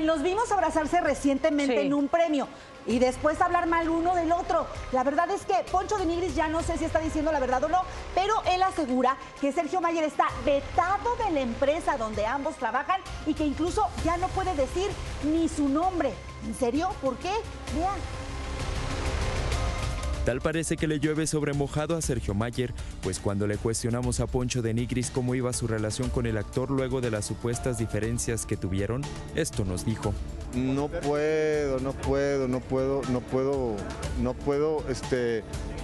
Los vimos abrazarse recientemente Sí. en un premio y después hablar mal uno del otro. La verdad es que Poncho de Nigris ya no sé si está diciendo la verdad o no, pero él asegura que Sergio Mayer está vetado de la empresa donde ambos trabajan y que incluso ya no puede decir ni su nombre. ¿En serio? ¿Por qué? Vean. Tal parece que le llueve sobre mojado a Sergio Mayer, pues cuando le cuestionamos a Poncho de Nigris cómo iba su relación con el actor luego de las supuestas diferencias que tuvieron, esto nos dijo. No puedo, no puedo, no puedo, no puedo, no puedo, este,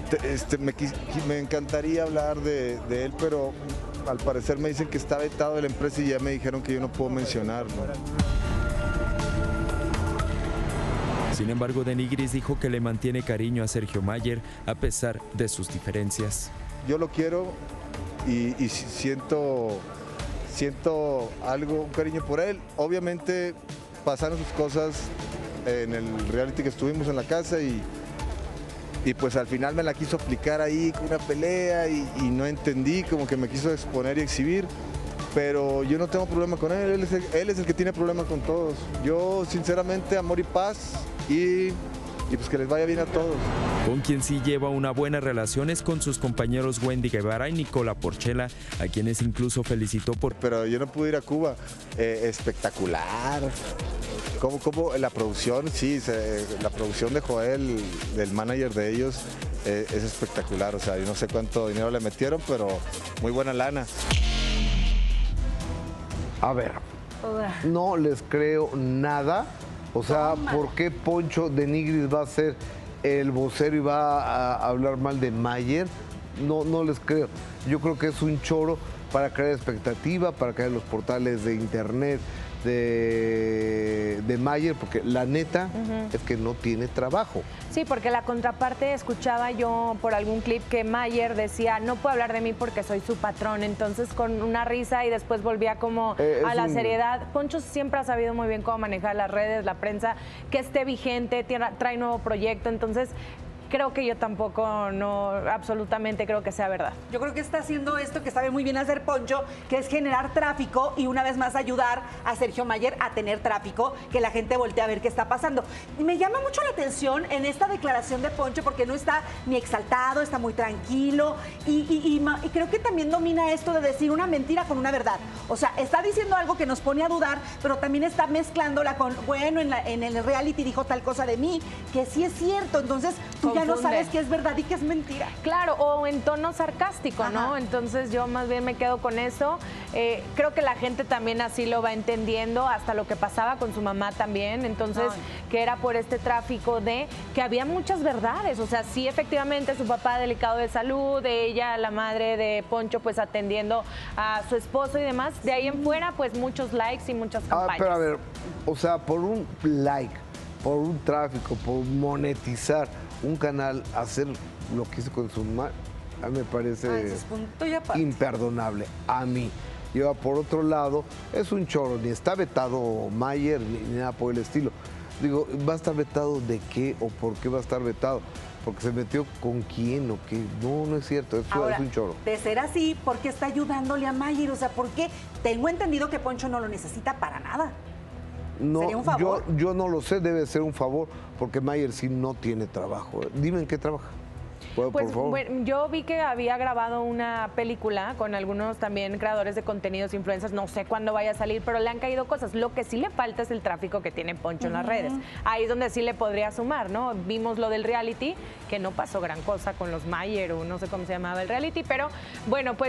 te- este, me encantaría hablar de, de él, pero al parecer me dicen que está vetado de la empresa y ya me dijeron que yo no puedo mencionarlo. Sin embargo, de Nigris dijo que le mantiene cariño a Sergio Mayer a pesar de sus diferencias. Yo lo quiero y, y si- siento, siento algo, un cariño por él. Obviamente pasaron sus cosas en el reality que estuvimos en la casa y, y pues al final me la quiso aplicar ahí con una pelea y no entendí, como que me quiso exponer y exhibir. Pero yo no tengo problema con él, él es el, él es el que tiene problemas con todos. Yo sinceramente amor y paz y, y pues que les vaya bien a todos. Con quien sí lleva una buena relación es con sus compañeros Wendy Guevara y Nicola Porchela, a quienes incluso felicitó por pero yo no pude ir a Cuba. Eh, espectacular. Como, como la producción, sí, se- la producción de Joel, del manager de ellos, eh, es espectacular. O sea, yo no sé cuánto dinero le metieron, pero muy buena lana. A ver, no les creo nada. O sea, ¿por qué Poncho de Nigris va a ser el vocero y va a hablar mal de Mayer? No, no les creo. Yo creo que es un choro para crear expectativa, para crear los portales de internet de, de Mayer, porque la neta es que no tiene trabajo. Sí, porque la contraparte escuchaba yo por algún clip que Mayer decía, no puedo hablar de mí porque soy su patrón, entonces con una risa y después volvía como Eh, a la un- seriedad. Poncho siempre ha sabido muy bien cómo manejar las redes, la prensa, que esté vigente, trae nuevo proyecto, entonces creo que yo tampoco, no, absolutamente creo que sea verdad. Yo creo que está haciendo esto que sabe muy bien hacer Poncho, que es generar tráfico y una vez más ayudar a Sergio Mayer a tener tráfico, que la gente voltee a ver qué está pasando. Me llama mucho la atención en esta declaración de Poncho porque no está ni exaltado, está muy tranquilo y creo que también domina esto de decir una mentira con una verdad. O sea, está diciendo algo que nos pone a dudar, pero también está mezclándola con, bueno, en, la- en el reality dijo tal cosa de mí, que sí es cierto. Entonces tú ya no sabes qué es verdad y qué es mentira. Claro, o en tono sarcástico, ¿no? Entonces yo más bien me quedo con eso. Eh, creo que la gente también así lo va entendiendo, hasta lo que pasaba con su mamá también. Entonces, Ay. que era por este tráfico de que había muchas verdades. O sea, sí, efectivamente, su papá delicado de salud, de ella, la madre de Poncho, pues atendiendo a su esposo y demás. De ahí en fuera, pues muchos likes y muchas Ah, campañas. pero a ver, o sea, por un like, por un tráfico, por monetizar un canal, hacer lo que hizo con su madre, a mí me parece Ah, imperdonable. A mí. Y ahora, por otro lado, es un choro, ni está vetado Mayer ni, ni nada por el estilo. Digo, ¿va a estar vetado de qué o por qué va a estar vetado? Porque se metió con quién o qué. No, no es cierto, eso Ahora, es un choro. de ser así, ¿por qué está ayudándole a Mayer? O sea, ¿por qué? Tengo entendido que Poncho no lo necesita para nada. No, ¿Sería un favor? Yo, yo no lo sé, debe ser un favor, porque Mayer sí no tiene trabajo. Dime en qué trabaja. Por, Pues por favor. bueno, yo vi que había grabado una película con algunos también creadores de contenidos, influencers, no sé cuándo vaya a salir, pero le han caído cosas. Lo que sí le falta es el tráfico que tiene Poncho en las redes. Ahí es donde sí le podría sumar, ¿no? Vimos lo del reality, que no pasó gran cosa con los Mayer o no sé cómo se llamaba el reality, pero bueno, pues